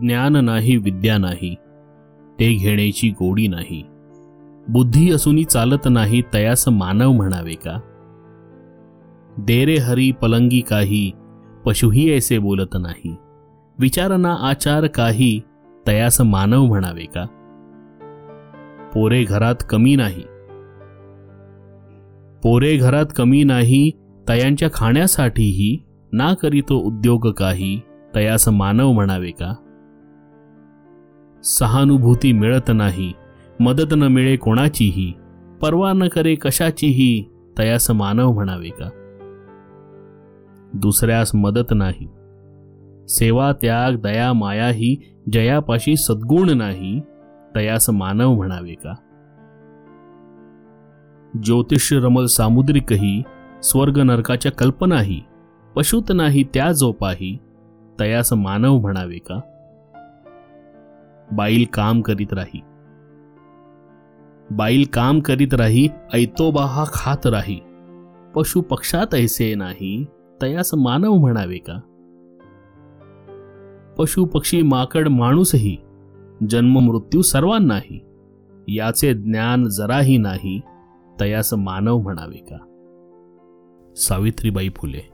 ज्ञान नाही विद्या नाही ते घेण्याची गोडी नाही. बुद्धी असूनही चालत नाही तयास मानव म्हणावे का? देरे हरी पलंगी काही पशुही ऐसे बोलत नाही. विचारना आचार काही तयास मानव म्हणावे का? पोरे घरात कमी नाही. पोरे घरात कमी नाही तयांच्या खाण्यासाठीही ना करीतो उद्योग काही तयास मानव म्हणावे का? सहानुभूती मिळत नाही मदत न मिळे कोणाचीही पर्वा न करे कशाचीही तयास मानव म्हणावे का? दुसऱ्यास मदत नाही. सेवा त्याग दया माया ही जयापाशी सद्गुण नाही तयास मानव म्हणावे का? ज्योतिष रमल सामुद्रिकही स्वर्ग नरकाच्या कल्पनाही पशुत नाही त्या जोपाही तयास मानव म्हणावे का? बाईल काम करीत राही. बाईल काम करीत राही ऐतोबा हा खात राही. पशु पक्षात ऐसे नाही तयास मानव म्हणावे का? पशु पक्षी माकड माणूसही जन्म मृत्यू सर्वांनाही याचे ज्ञान जराही नाही तयास मानव म्हणावे का? सावित्रीबाई फुले